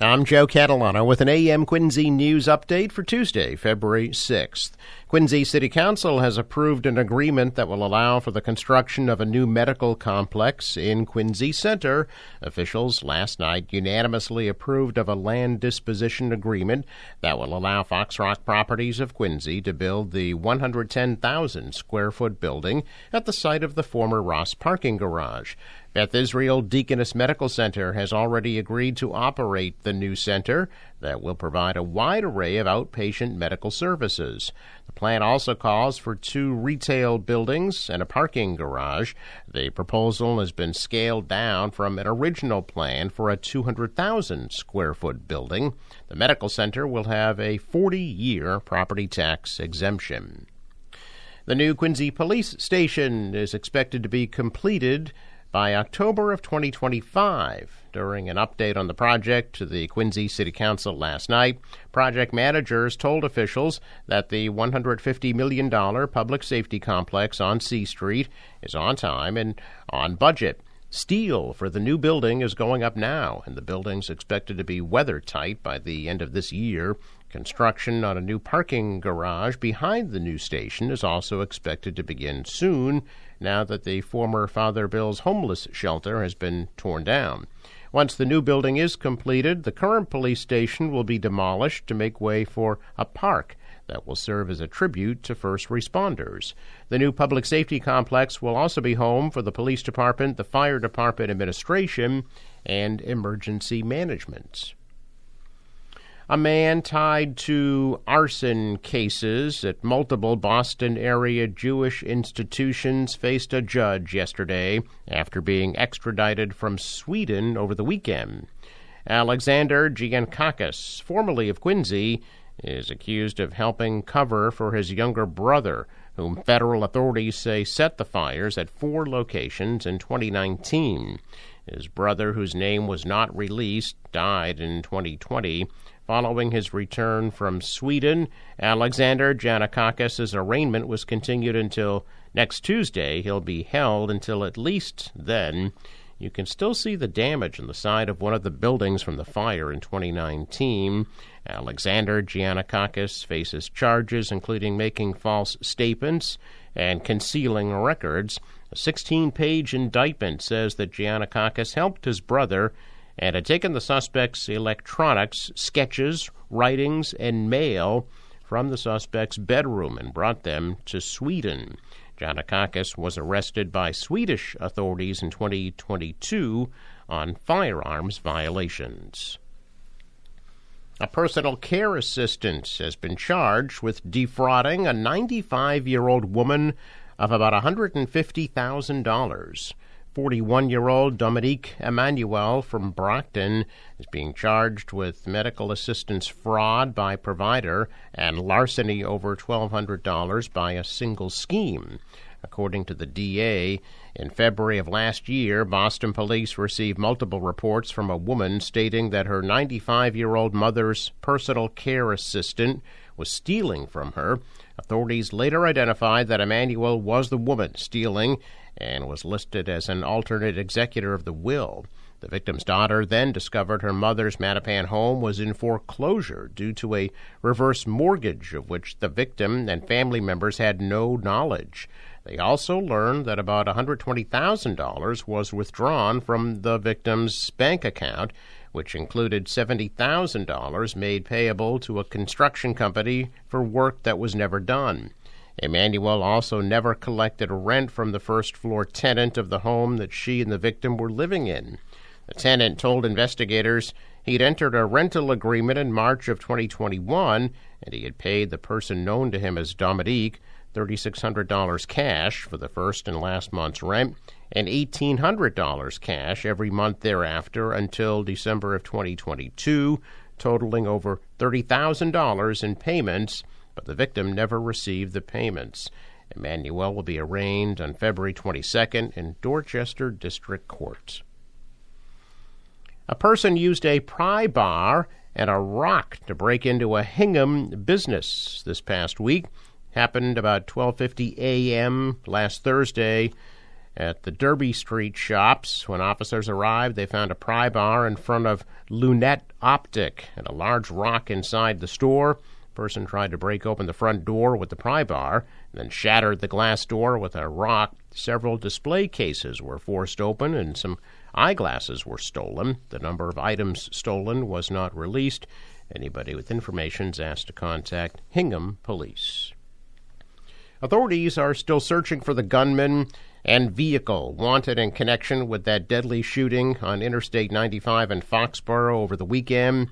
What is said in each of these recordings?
I'm Joe Catalano with an AM Quincy news update for Tuesday, February 6th. Quincy City Council has approved an agreement that will allow for the construction of a new medical complex in Quincy Center. Officials last night unanimously approved of a land disposition agreement that will allow Foxrock Properties of Quincy to build the 110,000 square foot building at the site of the former Ross parking garage. Beth Israel Deaconess Medical Center has already agreed to operate the new center that will provide a wide array of outpatient medical services. The plan also calls for two retail buildings and a parking garage. The proposal has been scaled down from an original plan for a 200,000 square foot building. The medical center will have a 40 year property tax exemption. The new Quincy Police Station is expected to be completed by October of 2025. During an update on the project to the Quincy City Council last night, project managers told officials that the $150 million public safety complex on C Street is on time and on budget. Steel for the new building is going up now, and the building's expected to be weather tight by the end of this year. Construction on a new parking garage behind the new station is also expected to begin soon, now that the former Father Bill's homeless shelter has been torn down. Once the new building is completed, the current police station will be demolished to make way for a park that will serve as a tribute to first responders. The new public safety complex will also be home for the police department, the fire department administration, and emergency management. A man tied to arson cases at multiple Boston area Jewish institutions faced a judge yesterday after being extradited from Sweden over the weekend. Alexander Giannakakis, formerly of Quincy, is accused of helping cover for his younger brother, whom federal authorities say set the fires at four locations in 2019. His brother, whose name was not released, died in 2020. Following his return from Sweden, Alexander Giannakakis' arraignment was continued until next Tuesday. He'll be held until at least then. You can still see the damage on the side of one of the buildings from the fire in 2019. Alexander Giannakakis faces charges including making false statements and concealing records. A 16 page indictment says that Giannakakis helped his brother and had taken the suspect's electronics, sketches, writings, and mail from the suspect's bedroom and brought them to Sweden. Giannakakis was arrested by Swedish authorities in 2022 on firearms violations. A personal care assistant has been charged with defrauding a 95 year old woman of about $150,000. 41 year old Dominique Emmanuel from Brockton is being charged with medical assistance fraud by provider and larceny over $1,200 by a single scheme. According to the DA, in February of last year, Boston police received multiple reports from a woman stating that her 95 year old mother's personal care assistant was stealing from her. Authorities later identified that Emmanuel was the woman stealing and was listed as an alternate executor of the will. The victim's daughter then discovered her mother's Mattapan home was in foreclosure due to a reverse mortgage of which the victim and family members had no knowledge. They also learned that about $120,000 was withdrawn from the victim's bank account, which included $70,000 made payable to a construction company for work that was never done. Emmanuel also never collected rent from the first floor tenant of the home that she and the victim were living in. The tenant told investigators he'd entered a rental agreement in March of 2021 and he had paid the person known to him as Dominique $3,600 cash for the first and last month's rent and $1,800 cash every month thereafter until December of 2022, totaling over $30,000 in payments but the victim never received the payments. Emmanuel will be arraigned on February 22nd in Dorchester District Court. A person used a pry bar and a rock to break into a Hingham business this past week. Happened about 12:50 a.m. last Thursday at the Derby Street shops. When officers arrived, they found a pry bar in front of Lunette Optic and a large rock inside the store. The person tried to break open the front door with the pry bar, then shattered the glass door with a rock. Several display cases were forced open and some eyeglasses were stolen. The number of items stolen was not released. Anybody with information is asked to contact Hingham Police. Authorities are still searching for the gunman and vehicle wanted in connection with that deadly shooting on Interstate 95 in Foxborough over the weekend.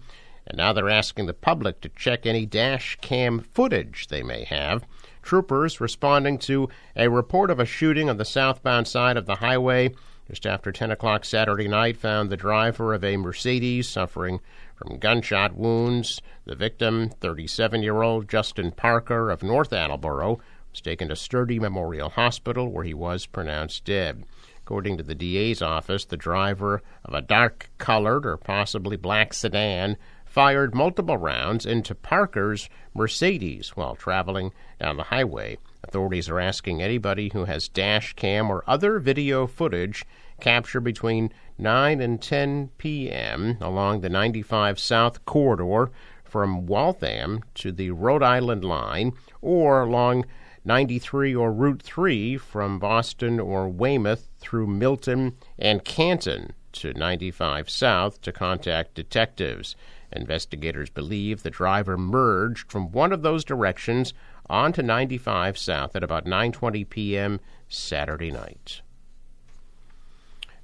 And now they're asking the public to check any dash cam footage they may have. Troopers responding to a report of a shooting on the southbound side of the highway just after 10 o'clock Saturday night found the driver of a Mercedes suffering from gunshot wounds. The victim, 37 year old Justin Parker of North Attleboro, was taken to Sturdy Memorial Hospital where he was pronounced dead. According to the DA's office, the driver of a dark colored or possibly black sedan fired multiple rounds into Parker's Mercedes while traveling down the highway. Authorities are asking anybody who has dash cam or other video footage captured between 9 and 10 p.m. along the 95 South corridor from Waltham to the Rhode Island line or along 93 or Route 3 from Boston or Weymouth through Milton and Canton to 95 South to contact detectives. Investigators believe the driver merged from one of those directions onto 95 South at about 9:20 p.m. Saturday night.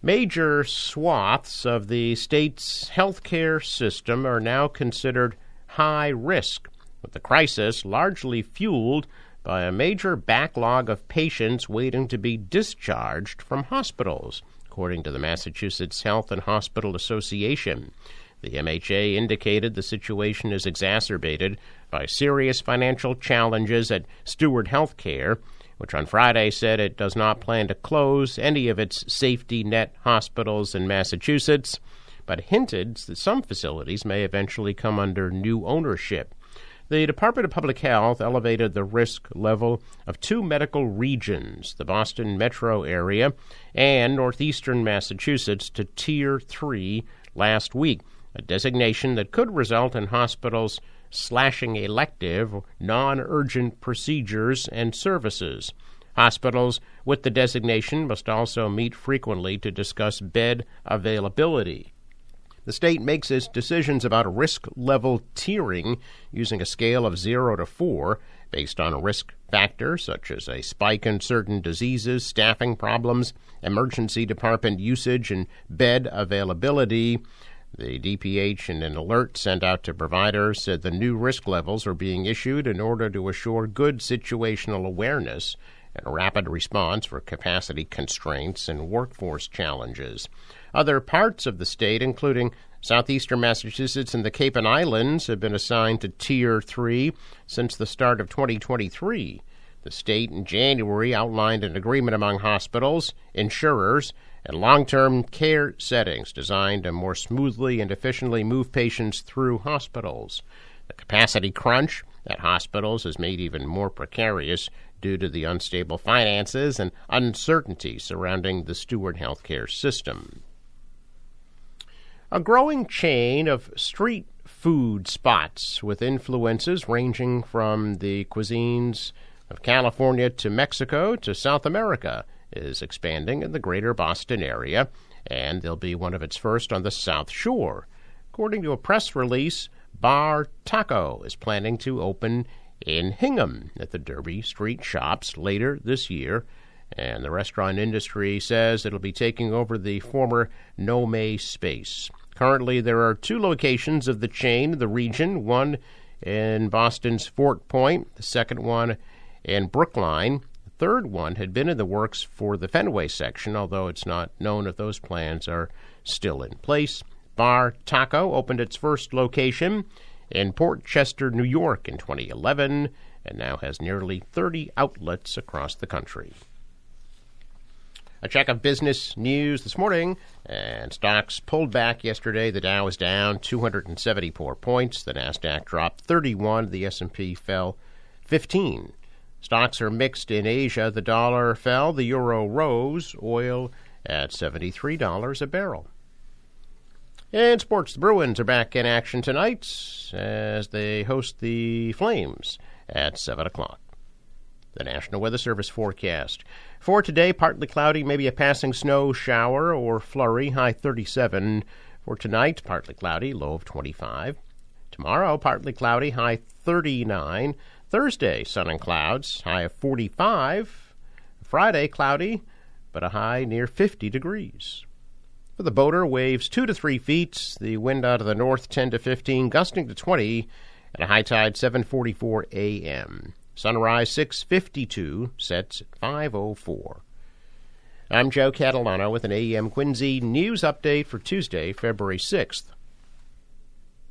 Major swaths of the state's healthcare system are now considered high risk, with the crisis largely fueled by a major backlog of patients waiting to be discharged from hospitals, according to the Massachusetts Health and Hospital Association. The MHA indicated the situation is exacerbated by serious financial challenges at Steward Healthcare, which on Friday said it does not plan to close any of its safety net hospitals in Massachusetts, but hinted that some facilities may eventually come under new ownership. The Department of Public Health elevated the risk level of two medical regions, the Boston metro area and northeastern Massachusetts, to Tier 3 last week, a designation that could result in hospitals slashing elective, non urgent procedures and services. Hospitals with the designation must also meet frequently to discuss bed availability. The state makes its decisions about risk level tiering using a scale of 0 to 4 based on a risk factors such as a spike in certain diseases, staffing problems, emergency department usage, and bed availability. The DPH, in an alert sent out to providers, said the new risk levels are being issued in order to assure good situational awareness and rapid response for capacity constraints and workforce challenges. Other parts of the state, including southeastern Massachusetts and the Cape and Islands, have been assigned to Tier 3 since the start of 2023. The state in January outlined an agreement among hospitals, insurers, and long term care settings designed to more smoothly and efficiently move patients through hospitals. The capacity crunch at hospitals is made even more precarious due to the unstable finances and uncertainty surrounding the Steward healthcare system. A growing chain of street food spots with influences ranging from the cuisines of California to Mexico to South America is expanding in the greater Boston area, and they'll be one of its first on the South Shore. According to a press release, Bar Taco is planning to open in Hingham at the Derby Street shops later this year and the restaurant industry says it'll be taking over the former Nome space. Currently, there are two locations of the chain in the region one in Boston's Fort Point, the second one in Brookline. The third one had been in the works for the Fenway section, although it's not known if those plans are still in place. Bar Taco opened its first location in Port Chester, New York in 2011 and now has nearly 30 outlets across the country. A check of business news this morning, and stocks pulled back yesterday. The Dow was down 274 points. The Nasdaq dropped 31. The S&P fell 15. Stocks are mixed in Asia. The dollar fell, the euro rose, oil at $73 a barrel. And sports, the Bruins are back in action tonight as they host the Flames at 7 o'clock. The National Weather Service forecast. For today, partly cloudy, maybe a passing snow shower or flurry, high 37. For tonight, partly cloudy, low of 25. Tomorrow, partly cloudy, high 39. Thursday, sun and clouds, high of 45. Friday, cloudy, but a high near 50 degrees. For the boater, waves 2 to 3 feet, the wind out of the north 10 to 15, gusting to 20, and a high tide 7:44 a.m. Sunrise 6:52, sets at 5:04. I'm Joe Catalano with an AM Quincy news update for Tuesday, February 6th.